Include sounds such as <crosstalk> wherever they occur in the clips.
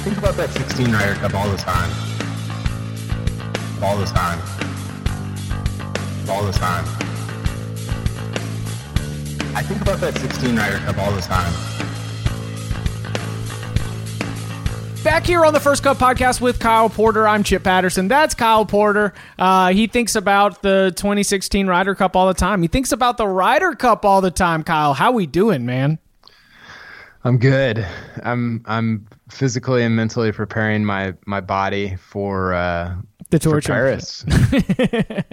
think about that 16 Ryder Cup all the time. All the time. All the time. I think about that 16 Ryder Cup all the time. Back here on the First Cut podcast with Kyle Porter, I'm Chip Patterson. That's Kyle Porter. Uh, he thinks about the 2016 Ryder Cup all the time. He thinks about the Ryder Cup all the time. Kyle, how we doing, man? I'm good. I'm I'm physically and mentally preparing my my body for uh, the tour for Paris.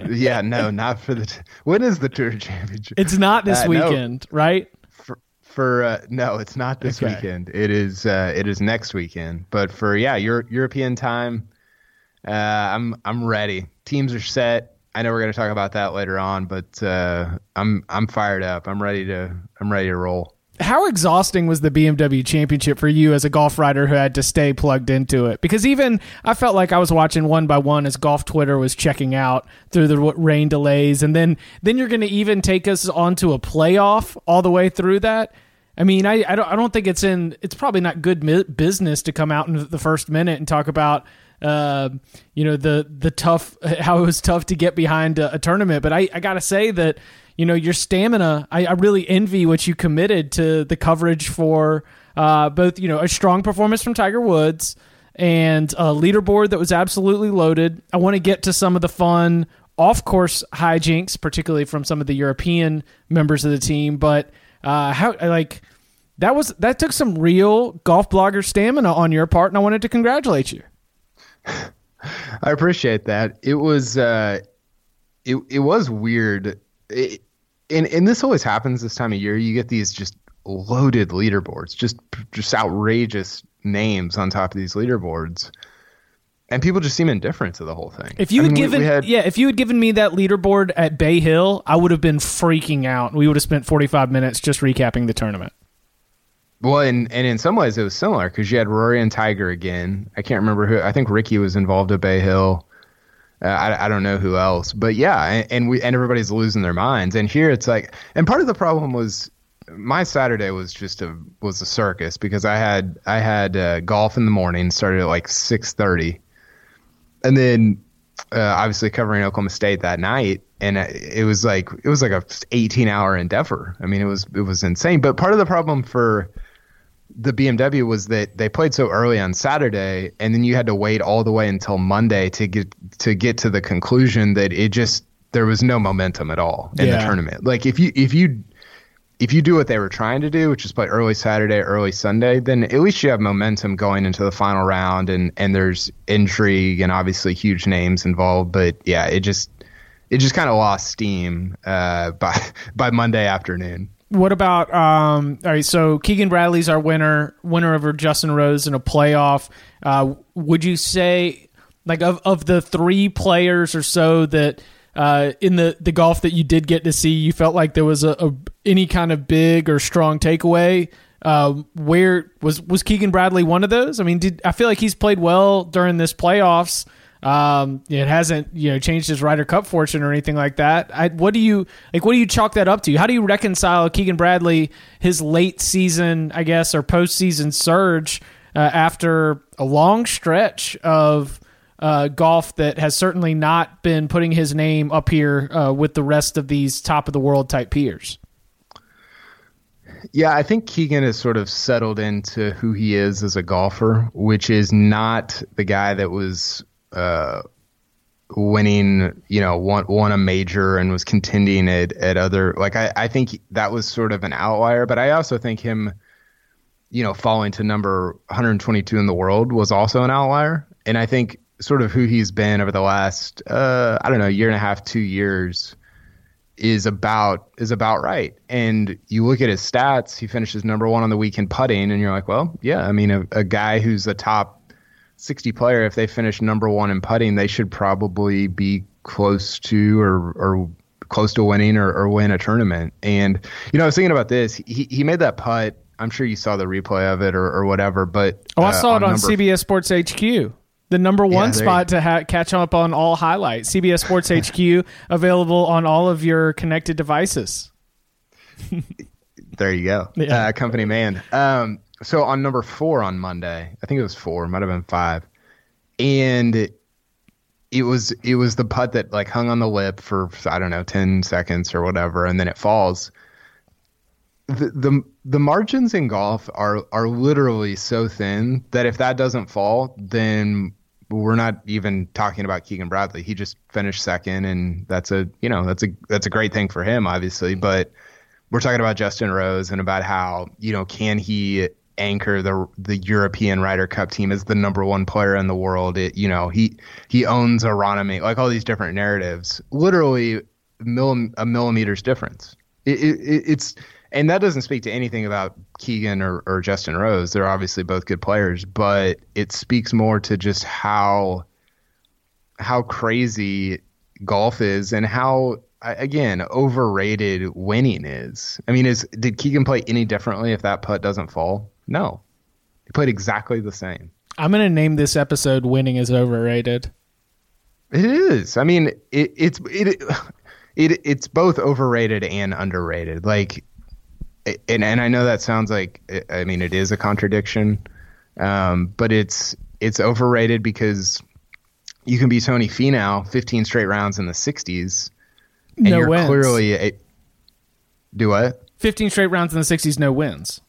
<laughs> yeah, no, not for the. T- when is the tour championship? It's not this uh, weekend, no. right? For for uh, no, it's not this okay. weekend. It is uh, it is next weekend. But for yeah, Euro- European time, uh, I'm I'm ready. Teams are set. I know we're going to talk about that later on, but uh, I'm I'm fired up. I'm ready to I'm ready to roll how exhausting was the BMW championship for you as a golf writer who had to stay plugged into it? Because even I felt like I was watching one by one as golf Twitter was checking out through the rain delays. And then, then you're going to even take us onto a playoff all the way through that. I mean, I, I don't, I don't think it's in, it's probably not good mi- business to come out in the first minute and talk about, uh, you know, the, the tough, <laughs> how it was tough to get behind a, a tournament. But I, I got to say that, you know your stamina. I, I really envy what you committed to the coverage for uh, both. You know a strong performance from Tiger Woods and a leaderboard that was absolutely loaded. I want to get to some of the fun off course hijinks, particularly from some of the European members of the team. But uh, how like that was that took some real golf blogger stamina on your part, and I wanted to congratulate you. <laughs> I appreciate that. It was uh, it it was weird. It, and and this always happens this time of year. You get these just loaded leaderboards, just just outrageous names on top of these leaderboards. And people just seem indifferent to the whole thing. If you I had mean, given, we, we had, yeah, if you had given me that leaderboard at Bay Hill, I would have been freaking out. We would have spent forty five minutes just recapping the tournament. Well, and and in some ways it was similar because you had Rory and Tiger again. I can't remember who. I think Rickie was involved at Bay Hill. Uh, I, I don't know who else, but yeah, and, and, we and everybody's losing their minds. And here it's like, and part of the problem was my Saturday was just a was a circus because I had I had uh, golf in the morning, started at like six thirty, and then uh, obviously covering Oklahoma State that night, and it was like it was like a eighteen hour endeavor. I mean, it was it was insane. But part of the problem for the BMW was that they played so early on Saturday, and then you had to wait all the way until Monday to get to get to the conclusion that it just there was no momentum at all in yeah. the tournament. Like if you if you if you do what they were trying to do, which is play early Saturday, early Sunday, then at least you have momentum going into the final round, and and there's intrigue and obviously huge names involved. But yeah, it just it just kind of lost steam uh, <laughs> by by Monday afternoon. What about um, all right? So Keegan Bradley's our winner, winner over Justin Rose in a playoff. Uh, would you say, like, of of the three players or so that uh, in the the golf that you did get to see, you felt like there was a, a any kind of big or strong takeaway? Uh, where was was Keegan Bradley one of those? I mean, did I feel like he's played well during this playoffs? Um, it hasn't you know changed his Ryder Cup fortune or anything like that. I, what do you like? What do you chalk that up to? How do you reconcile Keegan Bradley his late season, I guess, or postseason surge uh, after a long stretch of uh, golf that has certainly not been putting his name up here uh, with the rest of these top of the world type peers? Yeah, I think Keegan has sort of settled into who he is as a golfer, which is not the guy that was uh, winning, you know, won won a major and was contending at, at other like I, I think that was sort of an outlier, but I also think him, you know, falling to number 122 in the world was also an outlier. And I think sort of who he's been over the last uh, I don't know, year and a half, two years is about is about right. And you look at his stats, he finishes number one on the week in putting, and you're like, well, yeah, I mean, a, a guy who's a top 60 player, if they finish number one in putting, they should probably be close to or, or close to winning or, or win a tournament. And, you know, I was thinking about this. He, he made that putt. I'm sure you saw the replay of it or, or whatever, but. Oh, I uh, saw it on, CBS Sports HQ. The number one yeah, spot to ha- catch up on all highlights. CBS Sports <laughs> HQ available on all of your connected devices. there you go. <laughs> Yeah. Uh, company man. Um, so on number four on Monday, I think it was four, might have been five, and it was it was the putt that like hung on the lip for I don't know ten seconds or whatever, and then it falls. The, the the margins in golf are are literally so thin that if that doesn't fall, then we're not even talking about Keegan Bradley. He just finished second, and that's a you know that's a that's a great thing for him, obviously. But we're talking about Justin Rose and about how you know can he anchor the the European Ryder Cup team as the number one player in the world. It you know he he owns Aronimink, like all these different narratives. Literally a millimeter's difference. It, it, it's and that doesn't speak to anything about Keegan or, or Justin Rose. They're obviously both good players, but it speaks more to just how how crazy golf is and how again overrated winning is. I mean, is did Keegan play any differently if that putt doesn't fall? No, he played exactly the same. I'm going to name this episode "Winning is Overrated." It is. I mean, it, it's it, it it's both overrated and underrated. Like and and I know that sounds like I mean it is a contradiction, um, but it's it's overrated because you can be Tony Finau 15 straight rounds in the 60s, and no you're wins. clearly a, do what? 15 straight rounds in the 60s, no wins.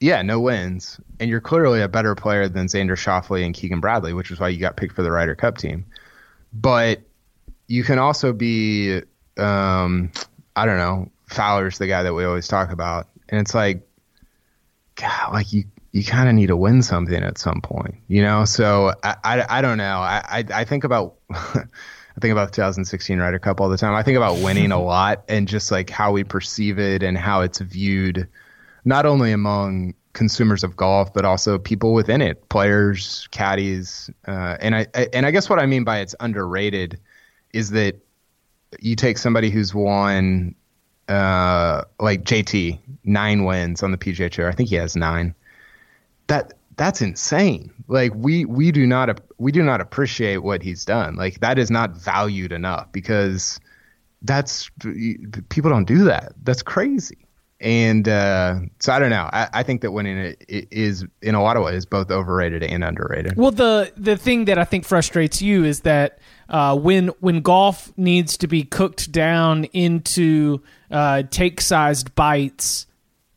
Yeah, no wins, and you're clearly a better player than Xander Schauffele and Keegan Bradley, which is why you got picked for the Ryder Cup team. But you can also be, um, I don't know, Fowler's the guy that we always talk about, and it's like, God, like you you kind of need to win something at some point, you know. So I I, I don't know. I, I I think about. <laughs> I think about the 2016 Ryder Cup all the time. I think about winning a <laughs> lot and just like how we perceive it and how it's viewed, not only among consumers of golf, but also people within it, players, caddies, uh, and I, I and I guess what I mean by it's underrated is that you take somebody who's won uh, like JT nine wins on the PGA Tour. I think he has nine. That that's insane. Like we we do not we do not appreciate what he's done. Like that is not valued enough because that's people don't do that. That's crazy. And uh, so I don't know. I, I think that winning it is in a lot of ways both overrated and underrated. Well, the the thing that I think frustrates you is that uh, when when golf needs to be cooked down into uh, take sized bites,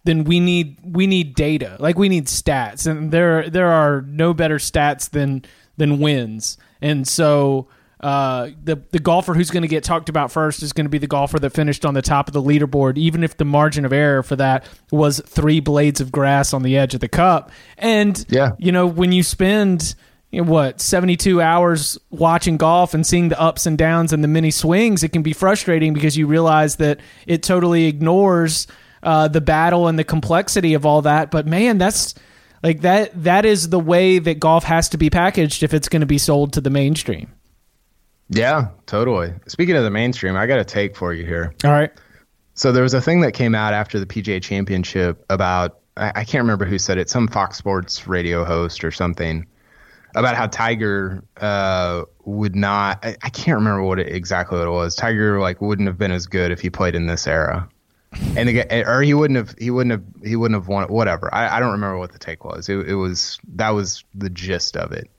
then we need we need data. Like we need stats, and there there are no better stats than than wins. And so uh, the the golfer who's going to get talked about first is going to be the golfer that finished on the top of the leaderboard, even if the margin of error for that was three blades of grass on the edge of the cup. And yeah. you know when you spend you know, what 72 hours watching golf and seeing the ups and downs and the many swings, it can be frustrating because you realize that it totally ignores uh, the battle and the complexity of all that. But man, that's like that. That is the way that golf has to be packaged if it's going to be sold to the mainstream. Yeah, totally. Speaking of the mainstream, I got a take for you here. All right. So there was a thing that came out after the PGA Championship about I, I can't remember who said it, some Fox Sports radio host or something, about how Tiger uh, would not. I, I, can't remember what it, exactly what it was. Tiger like wouldn't have been as good if he played in this era, and the, or he wouldn't have. He wouldn't have. He wouldn't have won. Whatever. I, I don't remember what the take was. It, it was that was the gist of it.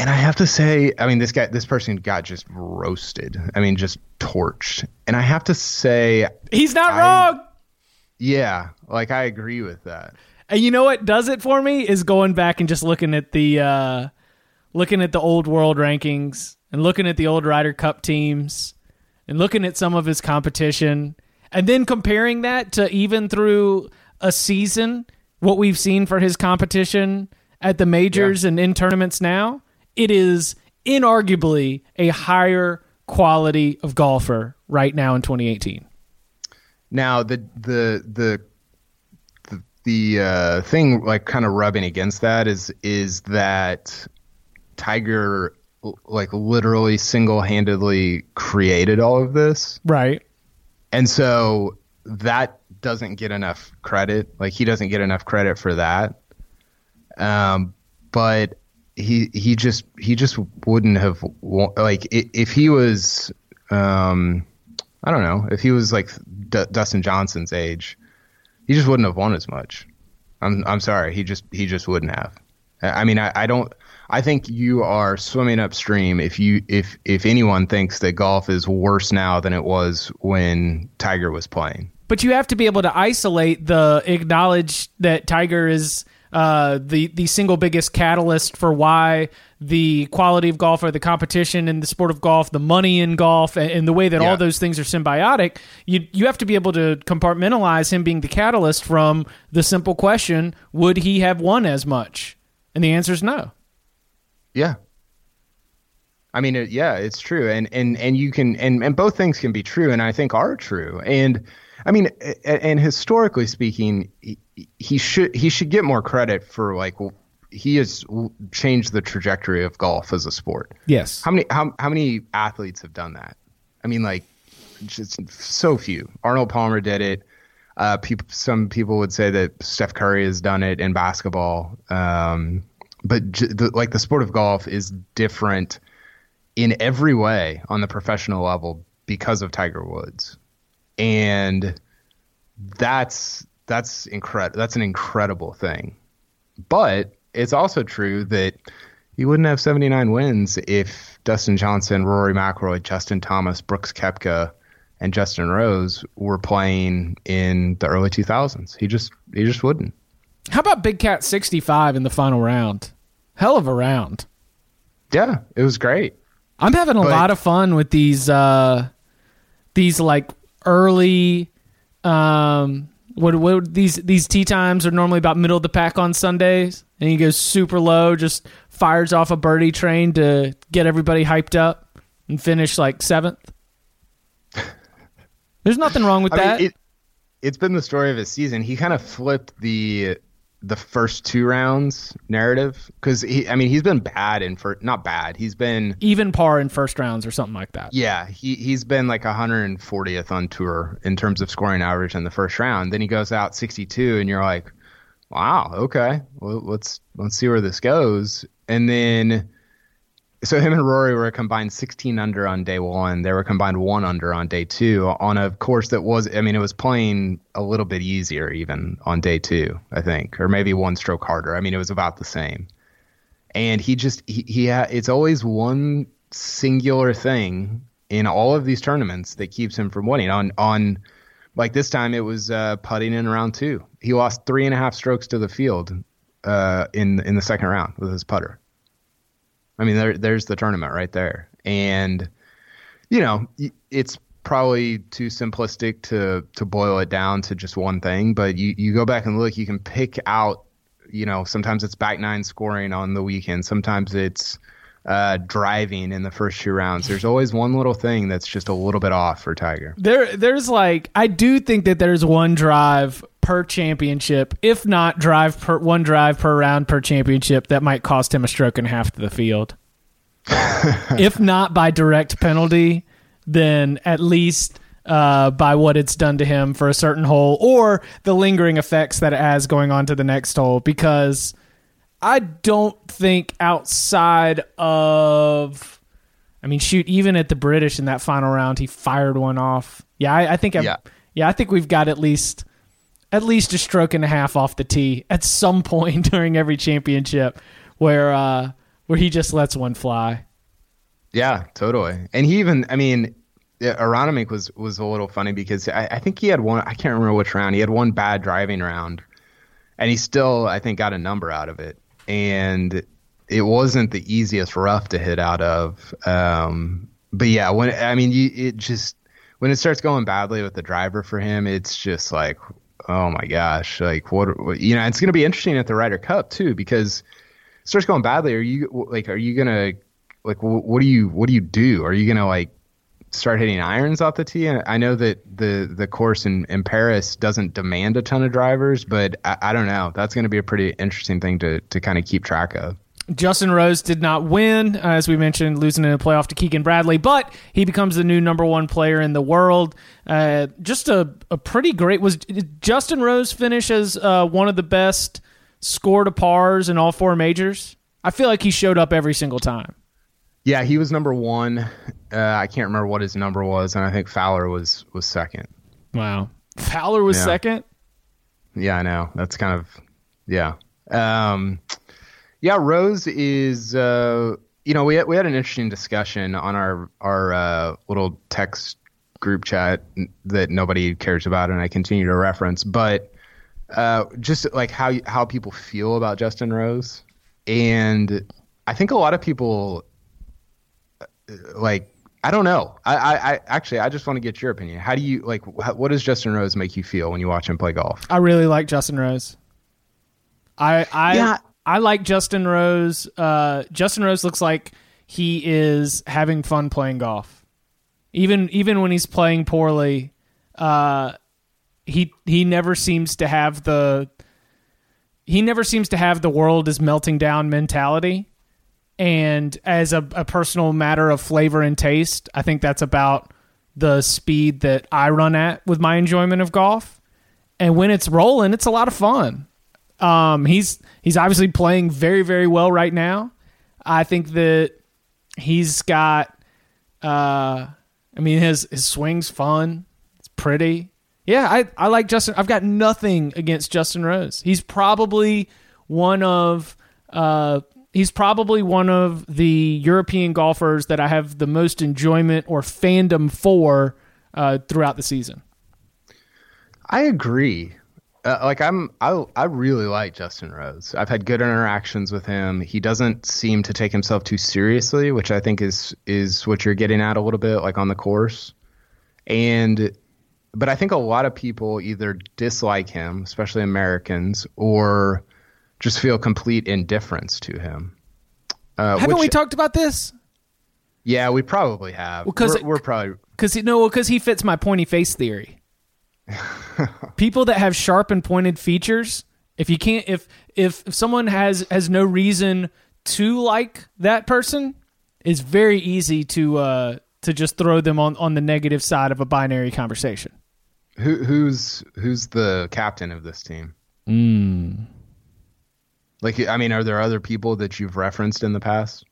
And I have to say, I mean, this guy, this person got just roasted. I mean, just torched. And I have to say, he's not I, wrong. Yeah, like I agree with that. And you know what does it for me is going back and just looking at the uh, looking at the old world rankings and looking at the old Ryder Cup teams and looking at some of his competition and then comparing that to even through a season what we've seen for his competition at the majors yeah. and in tournaments now it is inarguably a higher quality of golfer right now in 2018. Now the the the the, the uh, thing like kind of rubbing against that is is that Tiger like literally single-handedly created all of this. Right. And so that doesn't get enough credit. Like he doesn't get enough credit for that. Um, but he he just he just wouldn't have like if he was um I don't know if he was like D- Dustin Johnson's age he just wouldn't have won as much. I'm I'm sorry, he just he just wouldn't have. I mean, I, I don't. I think you are swimming upstream if you if if anyone thinks that golf is worse now than it was when Tiger was playing. But you have to be able to isolate the acknowledge that Tiger is uh, the the single biggest catalyst for why the quality of golf or the competition in the sport of golf, the money in golf, and, and the way that Yeah. all those things are symbiotic. You you have to be able to compartmentalize him being the catalyst from the simple question: Would he have won as much? And the answer is no. Yeah. I mean, it, yeah, it's true, and and and you can, and and both things can be true, and I think are true, and I mean, and historically speaking, he, he should he should get more credit for like he has changed the trajectory of golf as a sport. Yes. How many how how many athletes have done that? I mean, like just so few. Arnold Palmer did it. Uh, people, some people would say that Steph Curry has done it in basketball. Um, but j- the, like the sport of golf is different in every way on the professional level because of Tiger Woods, and that's that's incredible. That's an incredible thing. But it's also true that he wouldn't have 79 wins if Dustin Johnson, Rory McIlroy, Justin Thomas, Brooks Koepka, and Justin Rose were playing in the early 2000s. He just he just wouldn't. How about Big Cat sixty five in the final round? Hell of a round. Yeah, it was great. I'm having a But- lot of fun with these uh these like early um what what these these tee times are normally about middle of the pack on Sundays and he goes super low just fires off a birdie train to get everybody hyped up and finish like 7th. There's nothing wrong with I that. mean, it, it's been the story of his season. He kind of flipped the the first two rounds narrative because he, I mean, he's been bad in for not bad. He's been Even par in first rounds or something like that. yeah, he he's been like 140th on tour in terms of scoring average in the first round. Then he goes out 62, and you're like, wow, okay, well, let's let's see where this goes. And then, so him and Rory were combined 16 under on day one. They were combined one under on day two on a course that was, I mean, it was playing a little bit easier even on day two, I think, or maybe one stroke harder. I mean, it was about the same. And he just he, he ha- it's always one singular thing in all of these tournaments that keeps him from winning. On on like this time, it was uh, putting in round two. He lost three and a half strokes to the field uh, in in the second round with his putter. I mean, there there's the tournament right there, and you know it's probably too simplistic to to boil it down to just one thing. But you you go back and look, you can pick out. You know, sometimes it's back nine scoring on the weekend. Sometimes it's uh, driving in the first two rounds. There's always one little thing that's just a little bit off for Tiger. There, there's like I do think that there's one drive per championship, if not drive per one drive per round per championship that might cost him a stroke and a half to the field. <laughs> if not by direct penalty, then at least uh, by what it's done to him for a certain hole or the lingering effects that it has going on to the next hole. Because I don't think outside of I mean, shoot, even at the British in that final round, he fired one off. Yeah, I, I think. I've, Yeah. yeah, I think we've got at least at least a stroke and a half off the tee at some point <laughs> during every championship where uh, where he just lets one fly. Yeah, totally. And he even, I mean, yeah, Aronimink was was a little funny because I, I think he had one. I can't remember which round. He had one bad driving round, and he still, I think, got a number out of it. And it wasn't the easiest rough to hit out of. Um, but yeah, when I mean, you, it just when it starts going badly with the driver for him, it's just like, oh my gosh, like what, what you know, it's going to be interesting at the Ryder Cup too because it starts going badly. Are you like, are you gonna like, wh- what do you, what do you do? Are you gonna like start hitting irons off the tee? And I know that the the course in in Paris doesn't demand a ton of drivers, but I, I don't know. That's going to be a pretty interesting thing to to kind of keep track of. Justin Rose did not win, uh, as we mentioned, losing in the playoff to Keegan Bradley, but he becomes the new number one player in the world. Uh, just a, a pretty great was did Justin Rose finish as uh, one of the best score to pars in all four majors. I feel like he showed up every single time. Yeah, he was number one. Uh, I can't remember what his number was, and I think Fowler was was second. Wow, Fowler was Yeah. second. Yeah, I know. That's kind of yeah. Um, yeah, Rose is. Uh, you know, we had, we had an interesting discussion on our our uh, little text group chat that nobody cares about, and I continue to reference. But uh, just like how how people feel about Justin Rose, and I think a lot of people uh, like I don't know. I, I, I, actually I just want to get your opinion. How do you like? What does Justin Rose make you feel when you watch him play golf? I really like Justin Rose. I I yeah. I like Justin Rose. Uh, Justin Rose looks like he is having fun playing golf, even even when he's playing poorly. Uh, he he never seems to have the he never seems to have the world is melting down mentality and as a, a personal matter of flavor and taste, I think that's about the speed that I run at with my enjoyment of golf. And when it's rolling, it's a lot of fun. Um, he's he's obviously playing very very well right now. I think that he's got. Uh, I mean, his his swing's fun. It's pretty. Yeah, I I like Justin. I've got nothing against Justin Rose. He's probably one of uh, he's probably one of the European golfers that I have the most enjoyment or fandom for uh, throughout the season. I agree. Uh, like I'm, I I really like Justin Rose. I've had good interactions with him. He doesn't seem to take himself too seriously, which I think is is what you're getting at a little bit, like on the course. And, but I think a lot of people either dislike him, especially Americans, or just feel complete indifference to him. Uh, Haven't which, we talked about this? Yeah, we probably have. Because well, we're, we're, probably because no, because he fits my pointy face theory. <laughs> People that have sharp and pointed features, if you can't, if if if someone has has no reason to like that person, it's very easy to uh to just throw them on on the negative side of a binary conversation. Who who's who's the captain of this team? Hmm. Like, I mean, are there other people that you've referenced in the past?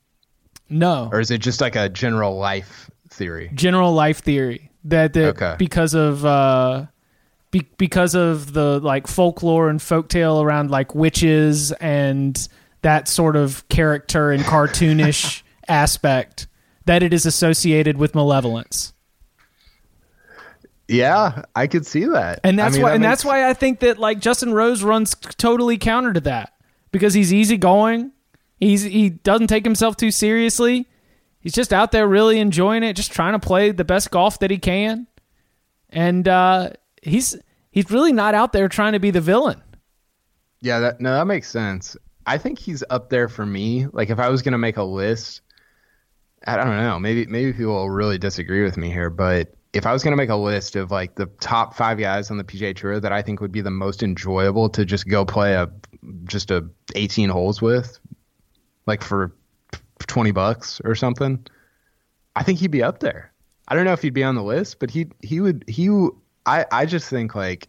No. Or is it just like a general life theory? General life theory that, that okay. because of uh, be, because of the like folklore and folktale around like witches and that sort of character and cartoonish <laughs> aspect that it is associated with malevolence. Yeah, I could see that. And that's I mean, why that and makes... that's why I think that like Justin Rose runs totally counter to that because he's easygoing. He's he doesn't take himself too seriously. He's just out there really enjoying it, just trying to play the best golf that he can. And uh, he's he's really not out there trying to be the villain. Yeah, that no, that makes sense. I think he's up there for me. Like if I was gonna make a list, I don't know. Maybe maybe people will really disagree with me here, but if I was gonna make a list of like the top five guys on the PGA Tour that I think would be the most enjoyable to just go play a just a 18 holes with, like for 20 bucks or something, I think he'd be up there. I don't know if he'd be on the list, but he he would he. I I just think like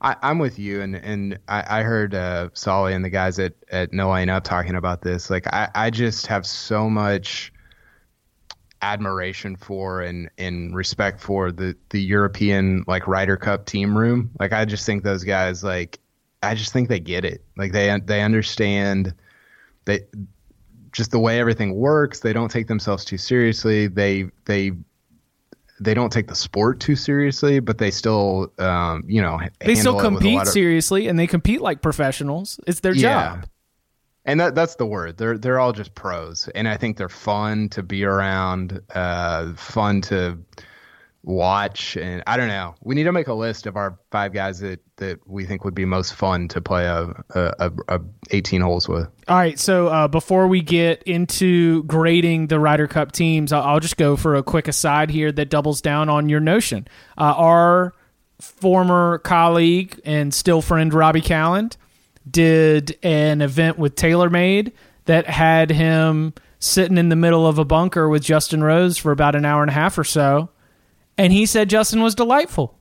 I, am with you, and and I, I heard uh, Soly and the guys at at No Laying Up talking about this. Like I I just have so much admiration for and and respect for the the European like Ryder Cup team room. Like I just think those guys like I just think they get it. Like they they understand they just the way everything works. They don't take themselves too seriously. They they they don't take the sport too seriously, but they still um, you know they still compete of, seriously and they compete like professionals. It's their yeah. job. And that that's the word. They're they're all just pros, and I think they're fun to be around, uh, fun to watch and I don't know. We need to make a list of our five guys that, that we think would be most fun to play a, a, a 18 holes with. All right. So uh, before we get into grading the Ryder Cup teams, I'll, I'll, just go for a quick aside here that doubles down on your notion. Uh, our former colleague and still friend Robbie Calland did an event with TaylorMade that had him sitting in the middle of a bunker with Justin Rose for about an hour and a half or so and he said Justin was delightful.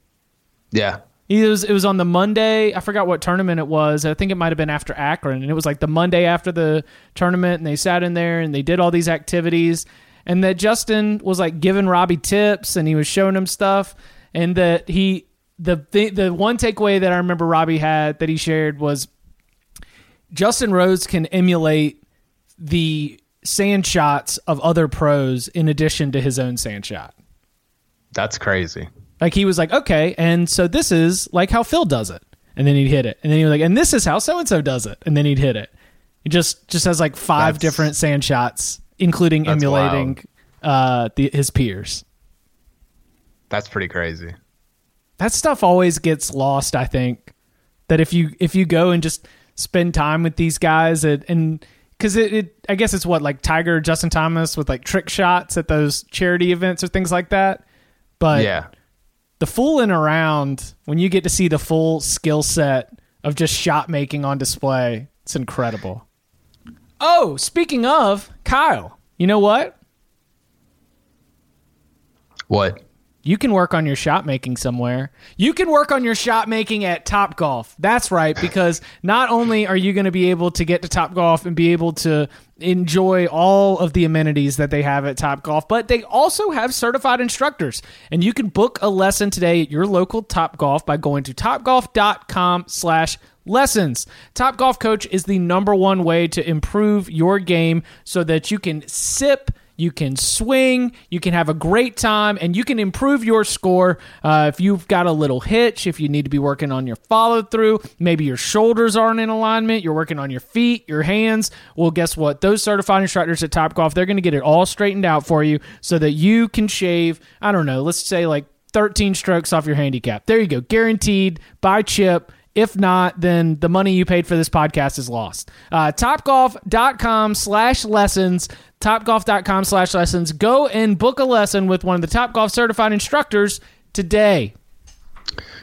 Yeah. He was, it was on the Monday. I forgot what tournament it was. I think it might have been after Akron. And it was like the Monday after the tournament. And they sat in there and they did all these activities. And that Justin was like giving Robbie tips and he was showing him stuff. And that he the th- the one takeaway that I remember Robbie had that he shared was Justin Rose can emulate the sand shots of other pros in addition to his own sand shot. That's crazy. Like he was like, okay, and so this is like how Phil does it, and then he'd hit it, and then he was like, and this is how so and so does it, and then he'd hit it. He just just has like five That's- different sand shots, including emulating uh, the, his peers. That's pretty crazy. that stuff always gets lost i think that if you if you go and just spend time with these guys and and because it, it i guess it's what like tiger justin thomas with like trick shots at those charity events or things like that but yeah. the fooling around when you get to see the full skill set of just shot making on display it's incredible oh speaking of kyle you know what What? You can work on your shot making somewhere. You can work on your shot making at Top Golf. That's right, because not only are you going to be able to get to Top Golf and be able to enjoy all of the amenities that they have at Top Golf, but they also have certified instructors. And you can book a lesson today at your local Top Golf by going to topgolf.com slash lessons. Top Golf Coach is the number one way to improve your game so that you can sip you can swing, you can have a great time, and you can improve your score. Uh, if you've got a little hitch, if you need to be working on your follow through, maybe your shoulders aren't in alignment, you're working on your feet, your hands. Well, guess what? Those certified instructors at Top Golf, they're going to get it all straightened out for you so that you can shave, I don't know, let's say like 13 strokes off your handicap. There you go, guaranteed by Chip. If not, then the money you paid for this podcast is lost. Uh, topgolf.com slash lessons. Topgolf.com slash lessons. Go and book a lesson with one of the Top Golf certified instructors today.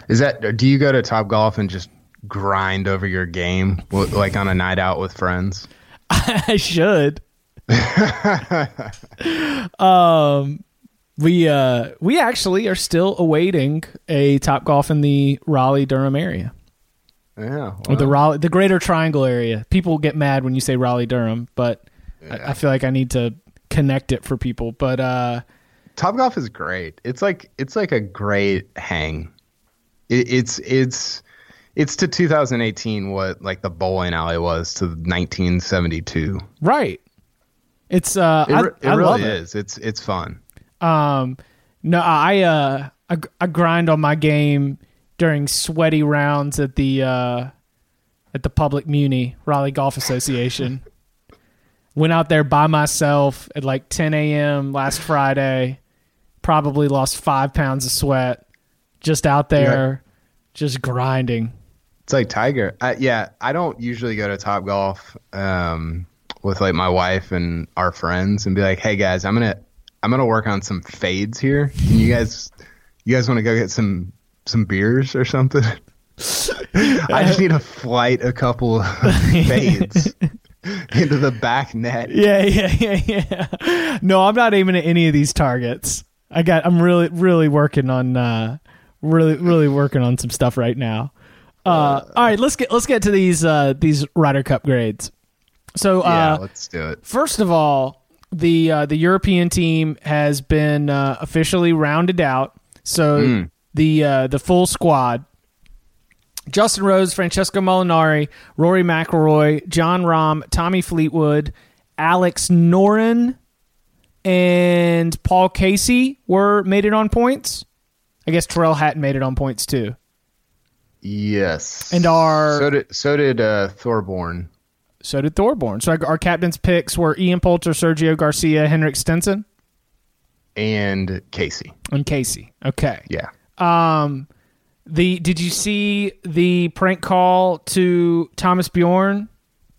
Is that? Do you go to Top Golf and just grind over your game, like on a night out with friends? <laughs> I should. um, we uh we actually are still awaiting a Top Golf in the Raleigh Durham area. Yeah. or the Raleigh, the Greater Triangle area. People get mad when you say Raleigh Durham, but I, I feel like I need to connect it for people. But uh, Top Golf is great. It's like it's like a great hang. It, it's it's it's to 2018 what like the bowling alley was to 1972. right, it's uh, It, I, it I really love it. is. It's it's fun. Um, no, I uh, I, I grind on my game during sweaty rounds at the uh, at the public muni Raleigh Golf Association. <laughs> Went out there by myself at like 10 a.m. last Friday. Probably lost five pounds of sweat just out there, just grinding. It's like Tiger. I, yeah, I don't usually go to Top Golf um, with like my wife and our friends and be like, "Hey guys, I'm gonna I'm gonna work on some fades here. Can you guys you guys want to go get some some beers or something?" <laughs> I just need to flight a couple of <laughs> fades into the back net. Yeah, yeah, yeah, yeah. No, I'm not aiming at any of these targets. I got. I'm really, really working on. Uh, really, really working on some stuff right now. Uh, all right, let's get let's get to these uh, these Ryder Cup grades. So, Yeah, uh, let's do it. first of all, the uh, the European team has been uh, officially rounded out. So the uh, the full squad: Justin Rose, Francesco Molinari, Rory McIlroy, Jon Rahm, Tommy Fleetwood, Alex Noren, and Paul Casey were made it on points. I guess Tyrrell Hatton made it on points too. Yes. And our- so did so did uh, Thorbjørn. So did Thorbjørn. So our captain's picks were Ian Poulter, Sergio Garcia, Henrik Stenson, and Casey. and Casey. Okay. Yeah. Um, the did you see the prank call to Thomas Bjorn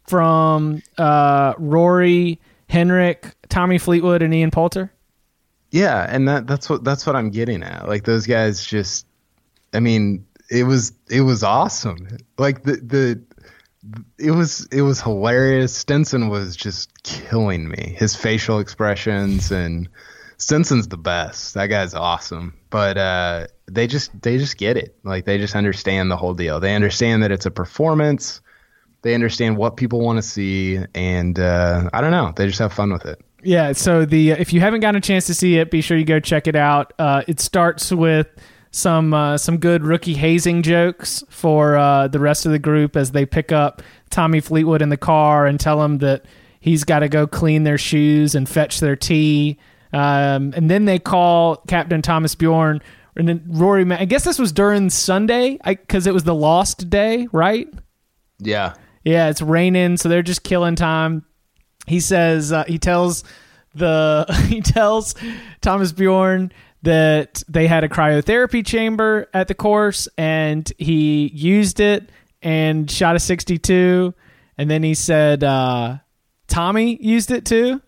from uh, Rory, Henrik, Tommy Fleetwood, and Ian Poulter? Yeah, and that that's what that's what I'm getting at. Like those guys just I mean, it was it was awesome. Like the the it was it was hilarious. Stenson was just killing me. His facial expressions and Stenson's the best. That guy's awesome. But uh they just they just get it. Like they just understand the whole deal. They understand that it's a performance. They understand what people want to see and uh I don't know. They just have fun with it. Yeah. So the if you haven't gotten a chance to see it, be sure you go check it out. Uh, it starts with some uh, some good rookie hazing jokes for uh, the rest of the group as they pick up Tommy Fleetwood in the car and tell him that he's got to go clean their shoes and fetch their tea. Um, and then they call Captain Thomas Bjorn and then Rory. I guess this was during Sunday because it was the lost day, right? Yeah. Yeah, it's raining, so they're just killing time. He says uh, he tells the <laughs> he tells Thomas Bjorn that they had a cryotherapy chamber at the course and he used it and shot a 62 and then he said uh, Tommy used it too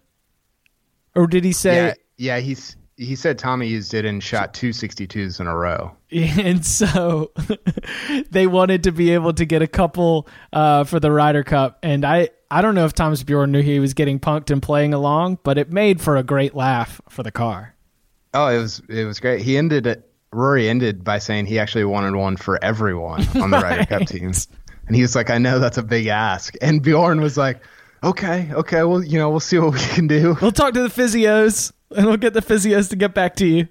or did he say Yeah, yeah, he's he said Tommy used it and shot two 62s in a row. <laughs> and so <laughs> they wanted to be able to get a couple uh, for the Ryder Cup. And I, I don't know if Thomas Bjorn knew he was getting punked and playing along, but it made for a great laugh for the car. Oh, it was it was great. He ended it. Rory ended by saying he actually wanted one for everyone on the Ryder Cup <laughs> Right. team, and he was like, "I know that's a big ask." And Bjorn was like, "Okay, okay, well, you know, we'll see what we <laughs> can do." We'll talk to the physios and we'll get the physios to get back to you.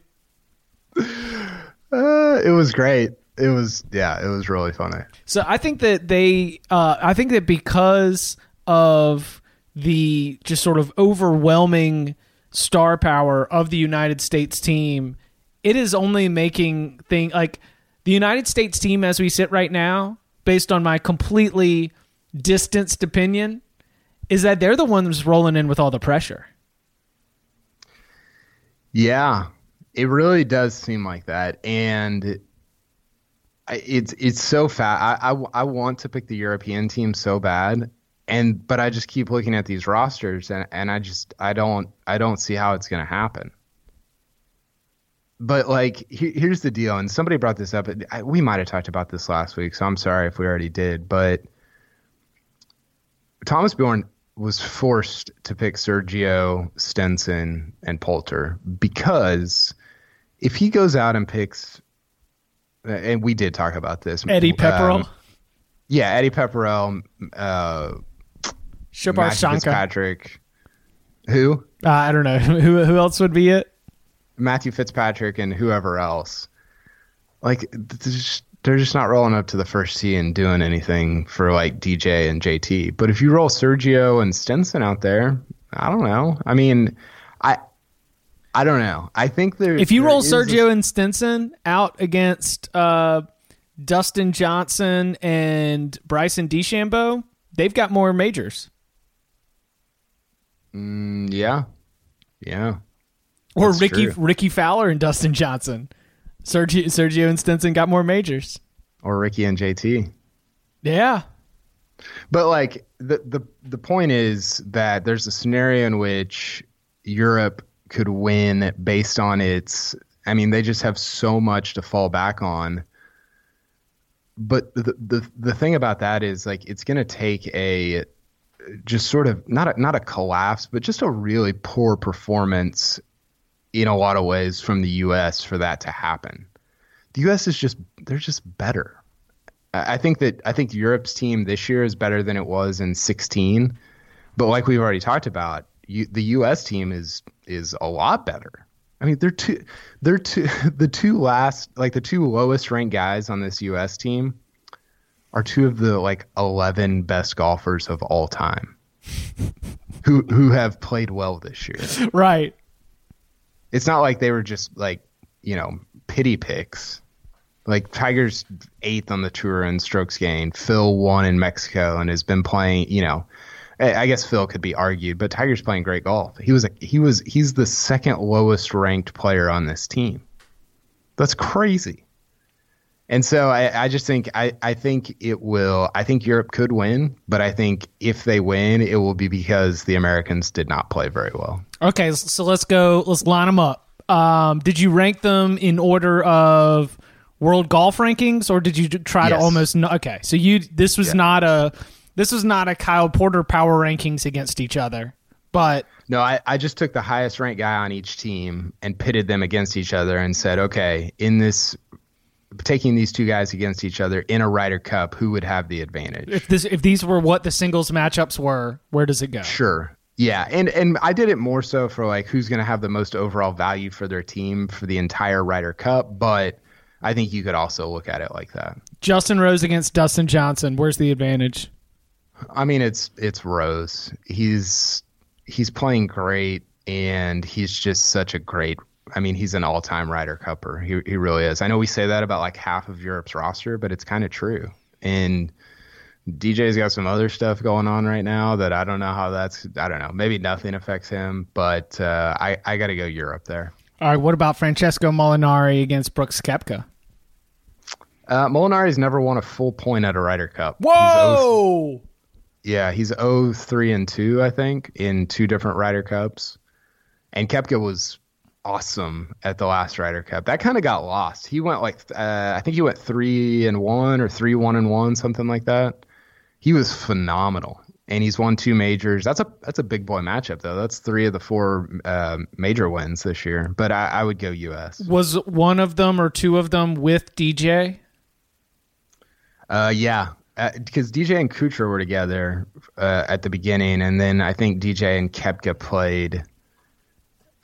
Uh, it was great. It was yeah, it was really funny. So I think that they, uh, I think that because of the just sort of overwhelming star power of the United States team, it is only making thing like the United States team as we sit right now, based on my completely distanced opinion, is that they're the ones rolling in with all the pressure. Yeah, it really does seem like that, and it's it's so fat. I, I I want to pick the European team so bad, and but I just keep looking at these rosters, and and I just I don't I don't see how it's going to happen. But like, he, here's the deal, and somebody brought this up. I, we might have talked about this last week, so I'm sorry if we already did. But Thomas Bjorn was forced to pick Sergio Stenson and Poulter because if he goes out and picks, and we did talk about this, Eddie Pepperell, um, yeah, Eddie Pepperell, uh, Shabar. Fitzpatrick, who? Uh, I don't know. <laughs> Who who else would be it. Matthew Fitzpatrick, and whoever else, like they're just not rolling up to the first tee and doing anything for like DJ and JT. But if you roll Sergio and Stenson out there, I don't know. I mean, I. I don't know. I think there. If you there roll is a- Sergio and Stenson out against uh, Dustin Johnson and Bryson DeChambeau, they've got more majors. Mm, yeah, yeah. Or That's Rickie true. Rickie Fowler and Dustin Johnson. Sergio Sergio and Stenson got more majors. Or Rickie and JT. Yeah. But like the the the point is that there's a scenario in which Europe could win based on its I mean they just have so much to fall back on. But the the the thing about that is like it's going to take a just sort of not a, not a collapse but just a really poor performance in a lot of ways from the US for that to happen. The US is just they're just better. I think that I think Europe's team this year is better than it was in 16, but like we've already talked about, you, the U.S. team is is a lot better. I mean, they're two, they're two, <laughs> the two last, like the two lowest ranked guys on this U.S. team are two of the like 11 best golfers of all time, <laughs> who who have played well this year. Right. It's not like they were just like you know pity picks. Like Tiger's eighth on the tour in strokes gained. Phil won in Mexico and has been playing. You know, I guess Phil could be argued, but Tiger's playing great golf. He was a, he was he's the second lowest ranked player on this team. That's crazy. And so I, I just think I, I think it will I think Europe could win, but I think if they win, it will be because the Americans did not play very well. Okay, so let's go. Let's line them up. Um, did you rank them in order of world golf rankings, or did you try to almost? No, okay, so you this was Yeah. not a this was not a Kyle Porter power rankings against each other, but No, I, I just took the highest ranked guy on each team and pitted them against each other and said, okay, in this, taking these two guys against each other in a Ryder Cup, who would have the advantage? if this if these were what the singles matchups were, where does it go? Sure. Yeah, and and I did it more so for like who's going to have the most overall value for their team for the entire Ryder Cup, but I think you could also look at it like that. Justin Rose against Dustin Johnson. Where's the advantage? I mean, it's it's Rose. He's he's playing great, and he's just such a great. I mean, he's an all-time Ryder Cupper. He he really is. I know we say that about like half of Europe's roster, but it's kind of true. And DJ's got some other stuff going on right now that I don't know how that's. I don't know. Maybe nothing affects him, but uh, I I got to go Europe there. All right. What about Francesco Molinari against Brooks Koepka? Uh, Molinari's never won a full point at a Ryder Cup. Whoa! He's yeah, he's 0 3 and 2, I think, in two different Ryder Cups. And Koepka was awesome at the last Ryder Cup. That kind of got lost. He went like, uh, I think he went 3 and 1 or 3 1 and 1, something like that. He was phenomenal. And he's won two majors. That's a that's a big boy matchup though. That's three of the four uh, major wins this year. But I, I would go U.S. Was one of them or two of them with DJ? Uh, yeah, because uh, DJ and Kuchar were together uh, at the beginning, and then I think DJ and Koepka played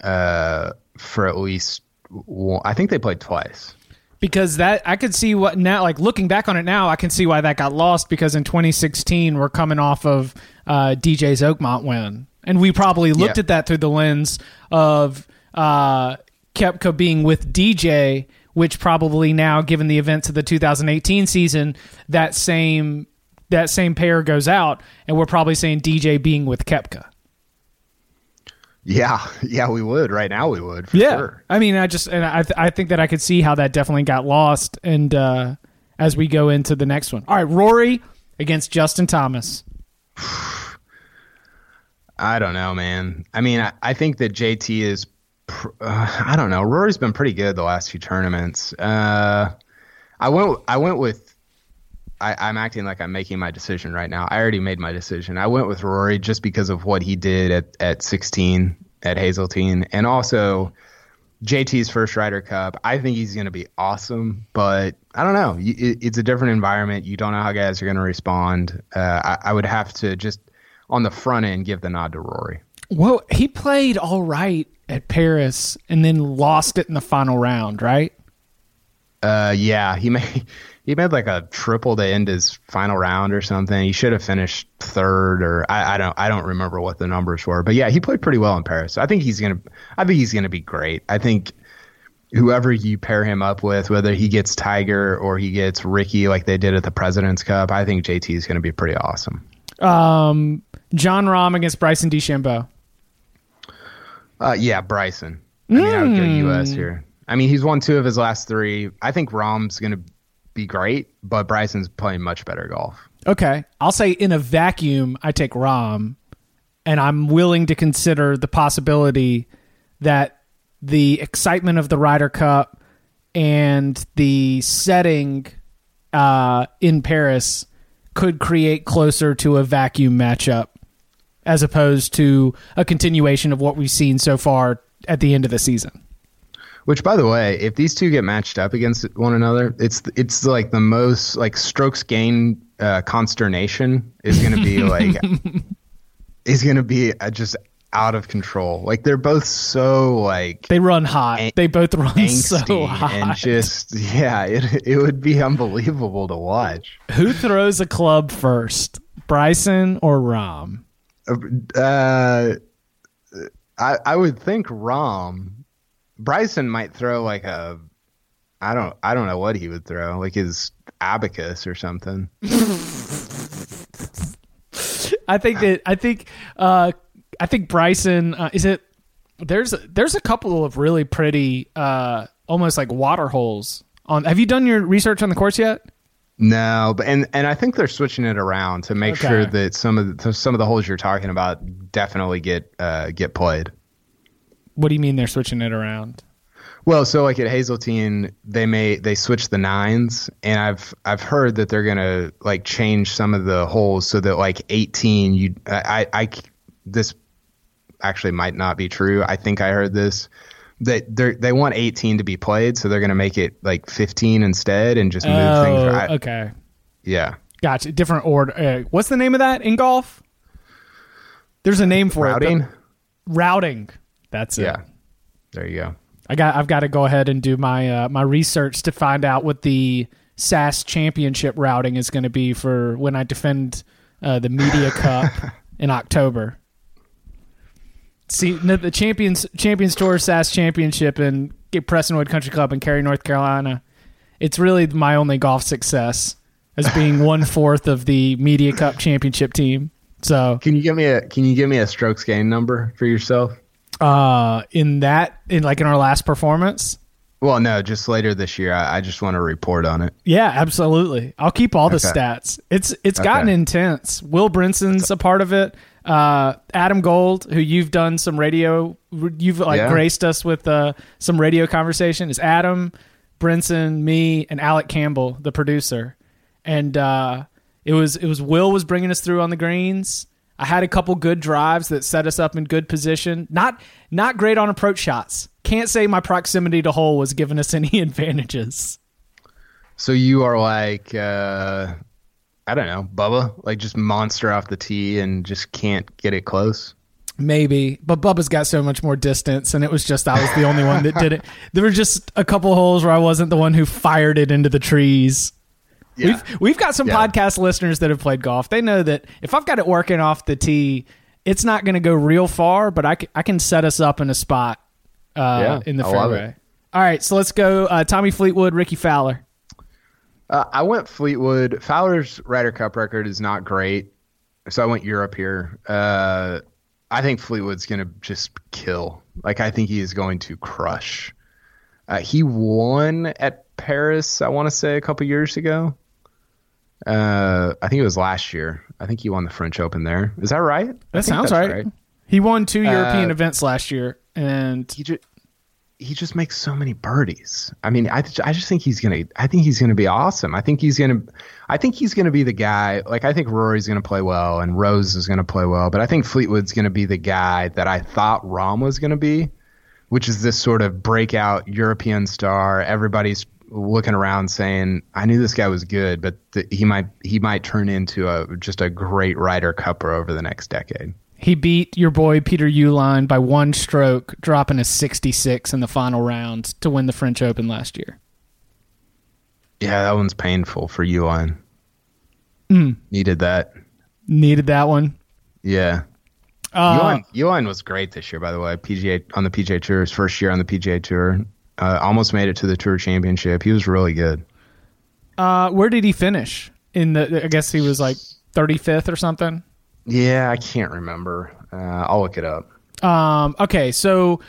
uh, for at least. One, I think they played twice. Because that I could see what now, like looking back on it now, I can see why that got lost. Because in 2016, we're coming off of uh, DJ's Oakmont win, and we probably looked yeah. at that through the lens of uh, Koepka being with DJ which probably now, given the events of the 2018 season, that same that same pair goes out, and we're probably saying DJ being with Koepka. Yeah, <laughs> yeah, we would right now. We would. yeah, sure. I mean, I just and I th- I think that I could see how that definitely got lost, and uh, as we go into the next one, all right, Rory against Justin Thomas. <sighs> I don't know, man. I mean, I, I think that JT is uh, I don't know. Rory's been pretty good the last few tournaments. Uh, I went. I went with. I, am acting like I'm making my decision right now. I already made my decision. I went with Rory just because of what he did at, at 16 at Hazeltine, and also JT's first Ryder Cup. I think he's going to be awesome, but I don't know. It's a different environment. You don't know how guys are going to respond. Uh, I, I would have to just on the front end give the nod to Rory. Well, he played all right at Paris and then lost it in the final round, right? Uh, yeah, he made he made like a triple to end his final round or something. He should have finished third, or I, I don't I don't remember what the numbers were, but yeah, he played pretty well in Paris. I think he's gonna I think he's gonna be great. I think whoever you pair him up with, whether he gets Tiger or he gets Rickie like they did at the President's Cup, I think JT is gonna be pretty awesome. Um, Jon Rahm against Bryson DeChambeau. Uh, yeah, Bryson. I mean, I would go U.S. Hmm. here. I mean, he's won two of his last three. I think Rahm's going to be great, but Bryson's playing much better golf. Okay, I'll say in a vacuum, I take Rahm, and I'm willing to consider the possibility that the excitement of the Ryder Cup and the setting uh, in Paris could create closer to a vacuum matchup as opposed to a continuation of what we've seen so far at the end of the season. Which, by the way, if these two get matched up against one another, it's it's like the most like strokes gain uh, consternation is going to be <laughs> like is going to be uh, just out of control. Like they're both so like they run hot. An- they both run so hot, and just yeah, it it would be unbelievable to watch. Who throws a club first, Bryson or Rahm? Uh, I I would think Rahm. Bryson might throw like a, I don't I don't know what he would throw like his abacus or something. I think that I think uh I think Bryson uh, is it. There's there's a couple of really pretty uh almost like water holes on. Have you done your research on the course yet? No, but and and I think they're switching it around to make okay. sure that some of the some of the holes you're talking about definitely get uh, get played. What do you mean they're switching it around? Well, so like at Hazeltine, they may they switch the nines, and I've I've heard that they're gonna like change some of the holes so that like 18, you I I, I this actually might not be true. I think I heard this that they they want 18 to be played, so they're going to make it like 15 instead and just move oh, things. Right. Okay. Yeah. Gotcha. Different order. Uh, what's the name of that in golf? There's a name for routing? it. Routing. Routing. That's it. Yeah. There you go. I got I've got to go ahead and do my uh, my research to find out what the SAS championship routing is going to be for when I defend uh, the Media <laughs> Cup in October. See the champions Champions Tour SAS Championship in Prestonwood Country Club in Cary, North Carolina. It's really my only golf success as being <laughs> one fourth of the Media Cup championship team. So Can you give me a Can you give me a strokes gain number for yourself? Uh, in that in like in our last performance, Well, no, just later this year. I, I just want to report on it. Yeah, absolutely. I'll keep all the Okay. stats. It's it's gotten Okay. intense. Will Brinson's a part of it. Uh, Adam Gold, who you've done some radio, you've like Yeah. graced us with uh, some radio conversation. Is Adam Brinson, me, and Alec Campbell, the producer, and uh, it was it was Will was bringing us through on the greens. I had a couple good drives that set us up in good position. Not not great on approach shots. Can't say my proximity to hole was giving us <laughs> any advantages. So you are like, uh, I don't know, Bubba, like just monster off the tee and just can't get it close. Maybe, but Bubba's got so much more distance, and it was just I was the only one that did it. <laughs> There were just a couple holes where I wasn't the one who fired it into the trees. We've we've got some Yeah. podcast listeners that have played golf. They know that if I've got it working off the tee, it's not going to go real far, but I can, I can set us up in a spot uh, Yeah, in the I fairway. All right, so let's go. Uh, Tommy Fleetwood, Rickie Fowler. Uh, I went Fleetwood. Fowler's Ryder Cup record is not great, so I went Europe here. Uh, I think Fleetwood's going to just kill. Like I think he is going to crush. Uh, he won at Paris. I want to say a couple years ago. Uh, I think it was last year. I think he won the French Open there. Is that right? That sounds that's right. He won two European Uh, events last year, and he just he just makes so many birdies. I mean, I I just think he's gonna. I think he's gonna be awesome. I think he's gonna. I think he's gonna be the guy. Like I think Rory's gonna play well and Rose is gonna play well, but I think Fleetwood's gonna be the guy that I thought Rahm was gonna be, which is this sort of breakout European star. Everybody's looking around saying, "I knew this guy was good, but th- he might he might turn into a just a great Ryder Cupper over the next decade." He beat your boy Peter Uihlein by one stroke, dropping a 66 in the final round to win the French Open last year. Yeah, that one's painful for Uihlein. Mm. Needed that. Needed that one. Yeah. Uh, Uihlein was great this year, by the way. PGA on the PGA Tour, his first year on the PGA Tour, uh, almost made it to the Tour Championship. He was really good. uh, where did he finish? In the, I guess he was like 35th or something. Yeah, I can't remember. Uh, I'll look it up. Um, okay, so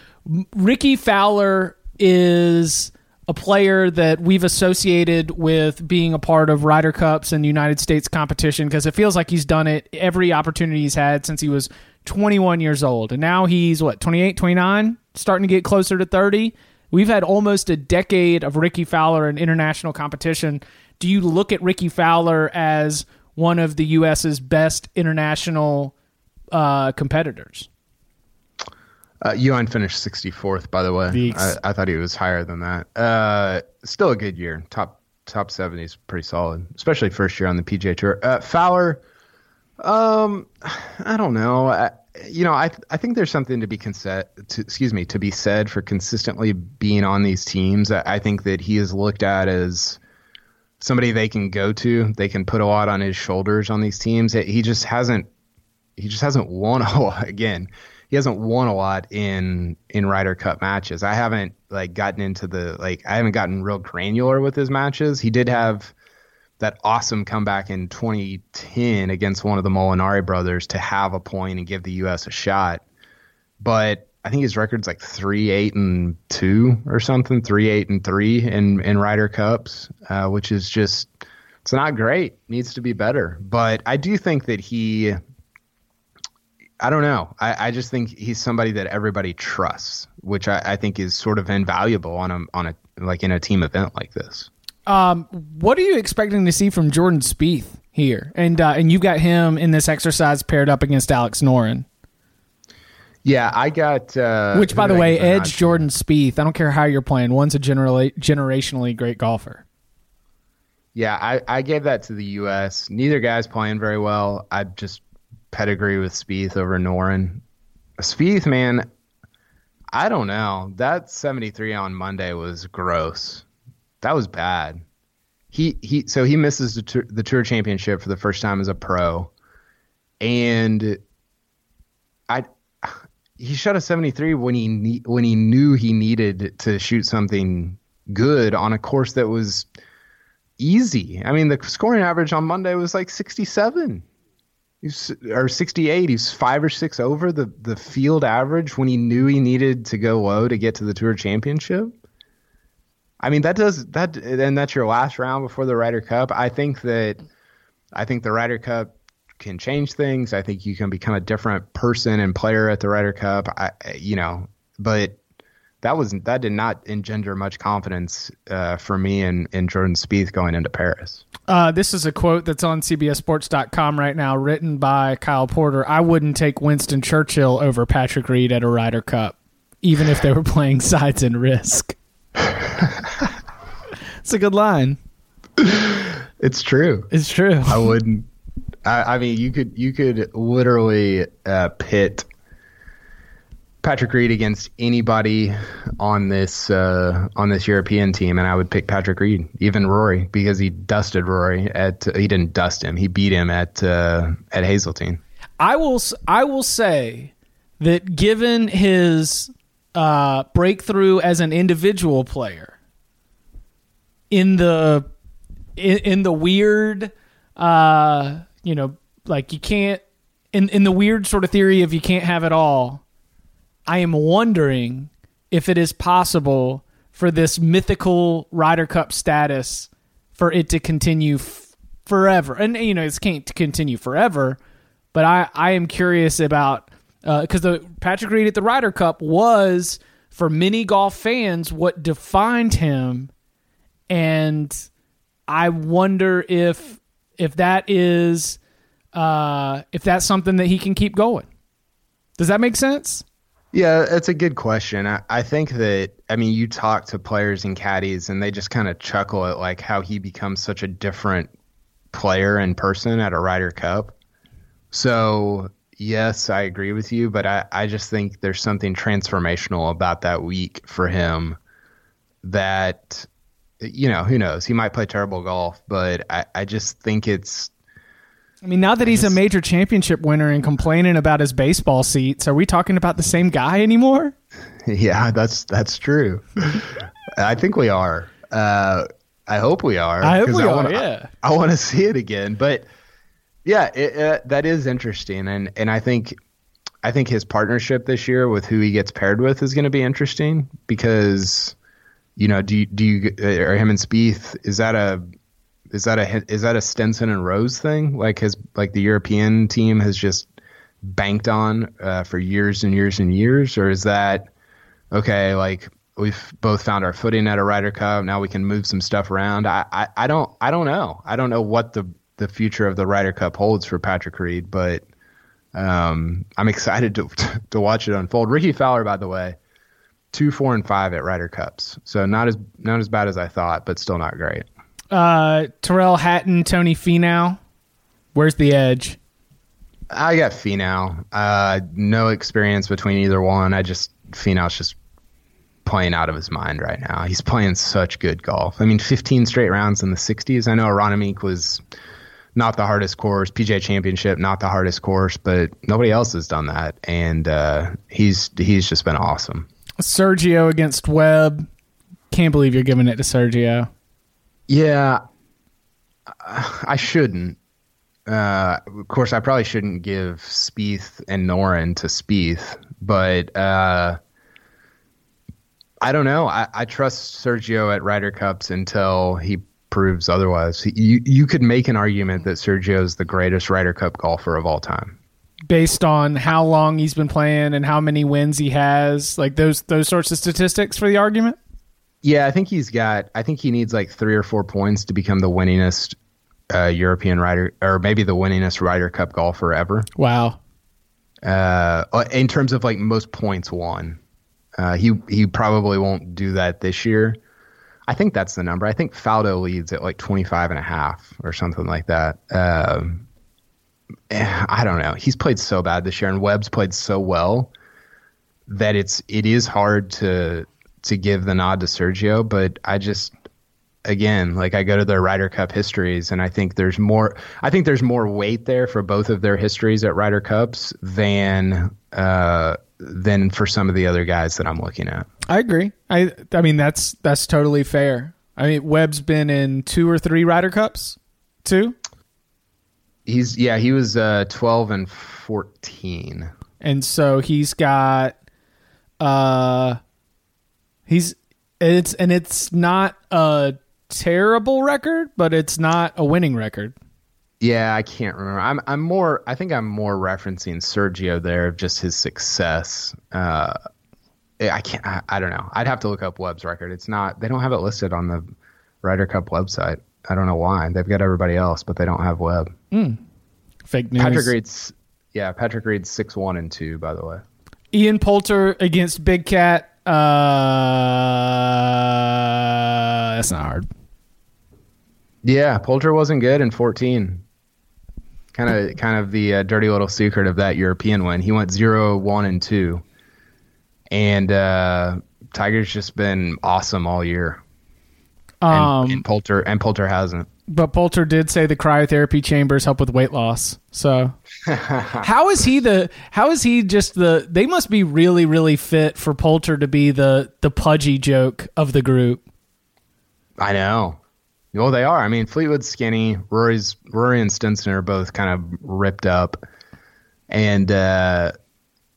Rickie Fowler is a player that we've associated with being a part of Ryder Cups and United States competition because it feels like he's done it every opportunity he's had since he was 21 years old. And now he's, what, 28, 29? Starting to get closer to 30. We've had almost a decade of Rickie Fowler in international competition. Do you look at Rickie Fowler as one of the U.S.'s best international uh, competitors? Uh, Uihlein finished 64th, by the way. I, I thought he was higher than that. Uh, still a good year. Top top 70 is pretty solid, especially first year on the PGA Tour. Uh, Fowler, um, I don't know. I, you know, I I think there's something to be conse- to, excuse me to be said for consistently being on these teams. I, I think that he is looked at as somebody they can go to. They can put a lot on his shoulders on these teams. He just hasn't he just hasn't won <laughs> a lot again. He hasn't won a lot in in Ryder Cup matches. I haven't like gotten into the like I haven't gotten real granular with his matches. He did have that awesome comeback in 2010 against one of the Molinari brothers to have a point and give the U.S. a shot. But I think his record's like three eight and two or something, three eight and three in in Ryder Cups, uh, which is just it's not great. Needs to be better. But I do think that he. I don't know. I, I just think he's somebody that everybody trusts, which I, I think is sort of invaluable on a on a like in a team event like this. Um, what are you expecting to see from Jordan Spieth here? And uh, and you've got him in this exercise paired up against Alex Noren, Yeah, I got. Uh, which, by the way, give the nod Edge? Jordan Spieth. I don't care how you're playing. One's a generally generationally great golfer. Yeah, I, I gave that to the U.S. Neither guy's playing very well. I just pedigree with Spieth over Noren. Spieth, man, I don't know. That 73 on Monday was gross. That was bad. He he so he misses the tour, the tour championship for the first time as a pro. And I he shot a 73 when he when he knew he needed to shoot something good on a course that was easy. I mean, the scoring average on Monday was like 67. He's, or 68. He's five or six over the, the field average when he knew he needed to go low to get to the Tour Championship. I mean, that does that, and that's your last round before the Ryder Cup. I think that, I think the Ryder Cup can change things. I think you can become a different person and player at the Ryder Cup. I, you know, but that was that did not engender much confidence uh, for me in, in Jordan Spieth going into Paris. Uh, this is a quote that's on CBSSports.com right now, written by Kyle Porter. I wouldn't take Winston Churchill over Patrick Reed at a Ryder Cup, even if they were <laughs> playing sides in risk. <laughs> <laughs> it's a good line. It's true. It's true. I wouldn't. I, I mean, you could you could literally uh, pit Patrick Reed against anybody on this uh, on this European team, and I would pick Patrick Reed, even Rory, because he dusted Rory at he didn't dust him, he beat him at uh, at Hazeltine. I will I will say that given his uh, breakthrough as an individual player in the in, in the weird, uh, you know, like you can't in in the weird sort of theory of you can't have it all I am wondering if it is possible for this mythical Ryder Cup status for it to continue f- forever. And you know, it can't continue forever, but I I am curious about because uh, the Patrick Reed at the Ryder Cup was for many golf fans what defined him, and I wonder if if that is uh, if that's something that he can keep going. Does that make sense? Yeah, it's a good question. I, I think that I mean you talk to players and caddies and they just kind of chuckle at like how he becomes such a different player in person at a Ryder Cup. So yes, I agree with you, but I, I just think there's something transformational about that week for him that you know, who knows? He might play terrible golf, but I, I just think it's I mean, now that he's a major championship winner and complaining about his baseball seats, are we talking about the same guy anymore? <laughs> Yeah, that's that's true. I think we are. Uh, I hope we are. I hope we I are. Wanna, yeah, I, I want to see it again. But yeah, it, uh, that is interesting, and and I think I think his partnership this year with who he gets paired with is going to be interesting because you know do you, do you or him and Spieth is that a is that a is that a Stenson and Rose thing? Like his like the European team has just banked on uh, for years and years and years, or is that okay? Like we've both found our footing at a Ryder Cup. Now we can move some stuff around. I, I, I don't I don't know. I don't know what the the future of the Ryder Cup holds for Patrick Reed, but um, I'm excited to <laughs> to watch it unfold. Rickie Fowler, by the way, two, four, and five at Ryder Cups, so not as not as bad as I thought, but still not great. Uh, Tyrrell Hatton, Tony Finau. Where's the edge? I got Finau. Uh, no experience between either one. I just Finau's just playing out of his mind right now. He's playing such good golf. I mean, 15 straight rounds in the 60s. I know Aronimink was not the hardest course. PGA Championship not the hardest course, but nobody else has done that, and uh, he's he's just been awesome. Sergio against Webb. Can't believe you're giving it to Sergio. Yeah, I shouldn't. Uh, of course, I probably shouldn't give Spieth and Noren to Spieth, but uh, I don't know. I, I, trust Sergio at Ryder Cups until he proves otherwise. You you could make an argument that Sergio is the greatest Ryder Cup golfer of all time, based on how long he's been playing and how many wins he has. Like those those sorts of statistics for the argument. Yeah, I think he's got. I think he needs like three or four points to become the winningest uh, European rider, or maybe the winningest Ryder Cup golfer ever. Wow. Uh, in terms of like most points won, uh, he he probably won't do that this year. I think that's the number. I think Faldo leads at like 25 and a half or something like that. Um, <sighs> I don't know. He's played so bad this year, and Webb's played so well that it's it is hard to to give the nod to Sergio, but I just again, like I go to their Ryder Cup histories, and I think there's more. I think there's more weight there for both of their histories at Ryder Cups than uh, than for some of the other guys that I'm looking at. I agree. I I mean that's that's totally fair. I mean Webb's been in two or three Ryder Cups. Two. He's yeah he was uh, 12 and 14, and so he's got uh he's it's and it's not a terrible record, but it's not a winning record. Yeah, I can't remember. I'm I'm more. I think I'm more referencing Sergio there of just his success. Uh, I can't. I, I, don't know. I'd have to look up Webb's record. It's not. They don't have it listed on the Ryder Cup website. I don't know why. They've got everybody else, but they don't have Webb. Mm. Fake news. Patrick Reed's. Yeah, Patrick Reed's six one and two. By the way. Ian Poulter against Big Cat. Uh, that's not hard. Yeah, Poulter wasn't good in 14. Kind of, kind of the uh, dirty little secret of that European win. He went 0, 1, and 2. And uh, Tiger's just been awesome all year. Um, and, and Poulter and Poulter hasn't. But Poulter did say the cryotherapy chambers help with weight loss. So <laughs> how is he the how is he just the they must be really really fit for Poulter to be the the pudgy joke of the group. I know. Well, they are. I mean, Fleetwood's skinny. Rory's Rory and Stenson are both kind of ripped up, and uh,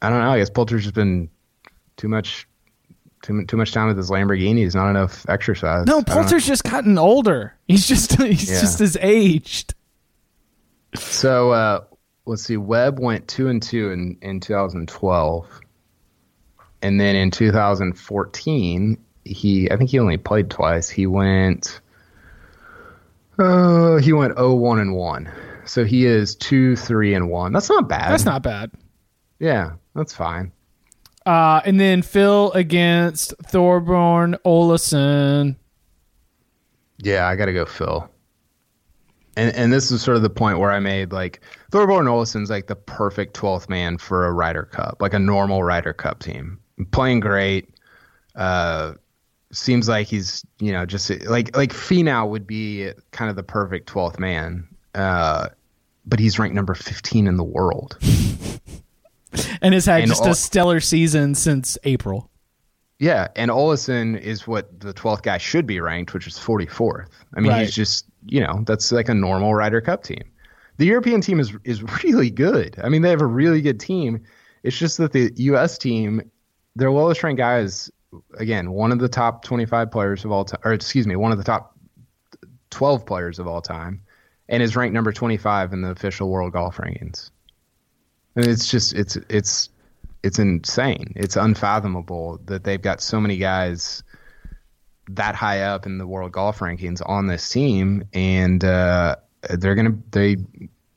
I don't know. I guess Poulter's just been too much, too too much time with his Lamborghinis. Not enough exercise. No, Poulter's just gotten older. He's just <laughs> he's yeah. just as aged. So uh, let's see. Webb went two and two in in 2012, and then in 2014, he I think he only played twice. He went uh, he went 0 1 and 1. So he is 2 3 and 1. That's not bad. That's not bad. Yeah, that's fine. Uh, and then Phil against Thorbjørn Olesen. Yeah, I got to go Phil. And and this is sort of the point where I made like Thorbjørn Olesen's like the perfect 12th man for a Ryder Cup, like a normal Ryder Cup team. Playing great, uh, seems like he's you know just like like Finau would be kind of the perfect twelfth man, uh, but he's ranked number fifteen in the world, <laughs> <laughs> and has had and just a stellar season since April. Yeah, and Olesen is what the twelfth guy should be ranked, which is forty fourth. I mean, right. he's just you know that's like a normal Ryder Cup team. The European team is is really good. I mean, they have a really good team. It's just that the U.S. team, their lowest ranked guys again, one of the top 25 players of all time, or excuse me, one of the top 12 players of all time, and is ranked number 25 in the official world golf rankings. And it's just it's it's it's insane. It's unfathomable that they've got so many guys that high up in the world golf rankings on this team, and uh, they're gonna they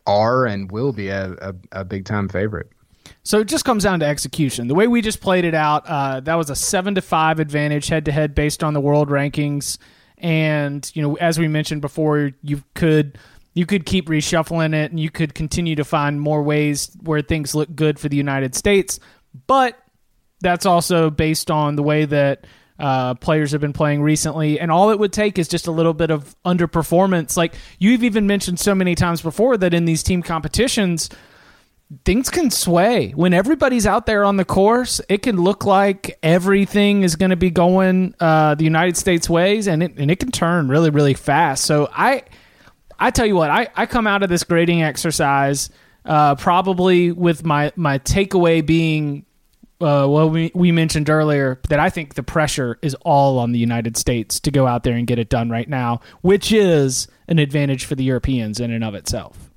are and will be a, a, a big time favorite. So it just comes down to execution. The way we just played it out, uh, that was a seven to five advantage head to head based on the world rankings. And you know, as we mentioned before, you could you could keep reshuffling it, and you could continue to find more ways where things look good for the United States. But that's also based on the way that uh, players have been playing recently, and all it would take is just a little bit of underperformance. Like you've even mentioned so many times before that in these team competitions, things can sway when everybody's out there on the course it can look like everything is going to be going uh, the united states ways and it, and it can turn really really fast so i i tell you what i, I come out of this grading exercise uh, probably with my my takeaway being uh, well, we, we mentioned earlier that I think the pressure is all on the United States to go out there and get it done right now, which is an advantage for the Europeans in and of itself.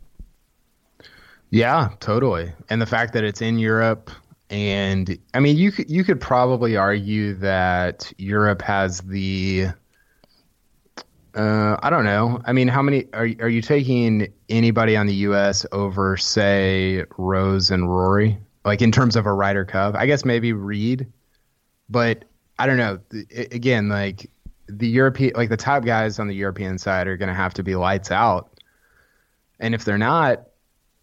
Yeah, totally. And the fact that it's in Europe and I mean you could you could probably argue that Europe has the uh, I don't know. I mean, how many are are you taking anybody on the U.S. over, say, Rose and Rory? Like in terms of a Ryder Cup, I guess maybe Reed, but I don't know. Again, like the European, like the top guys on the European side are going to have to be lights out, and if they're not,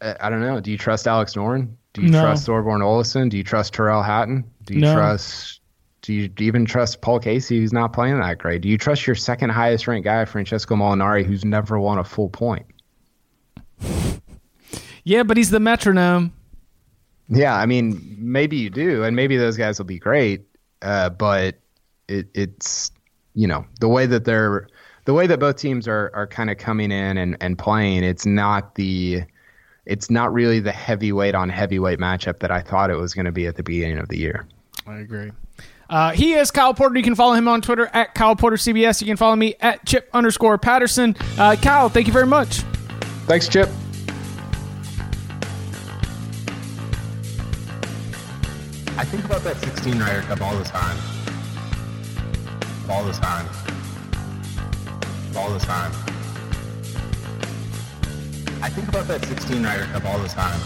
I don't know. Do you trust Alex Noren? Do you No. trust Thorbjørn Olesen? Do you trust Tyrrell Hatton? Do you No. trust? Do you even trust Paul Casey, who's not playing that great? Do you trust your second highest ranked guy, Francesco Molinari, who's never won a full point? Yeah, but he's the metronome. Yeah, I mean, maybe you do, and maybe those guys will be great. Uh, but it, it's you know the way that they're the way that both teams are are kind of coming in and, and playing. It's not the it's not really the heavyweight on heavyweight matchup that I thought it was going to be at the beginning of the year. I agree. Uh, he is Kyle Porter. You can follow him on Twitter at Kyle Porter CBS. You can follow me at Chip underscore Patterson. Uh, Kyle, thank you very much. Thanks, Chip. I think about that 16 Ryder Cup all the time. All the time. All the time. I think about that 16 Ryder Cup all the time.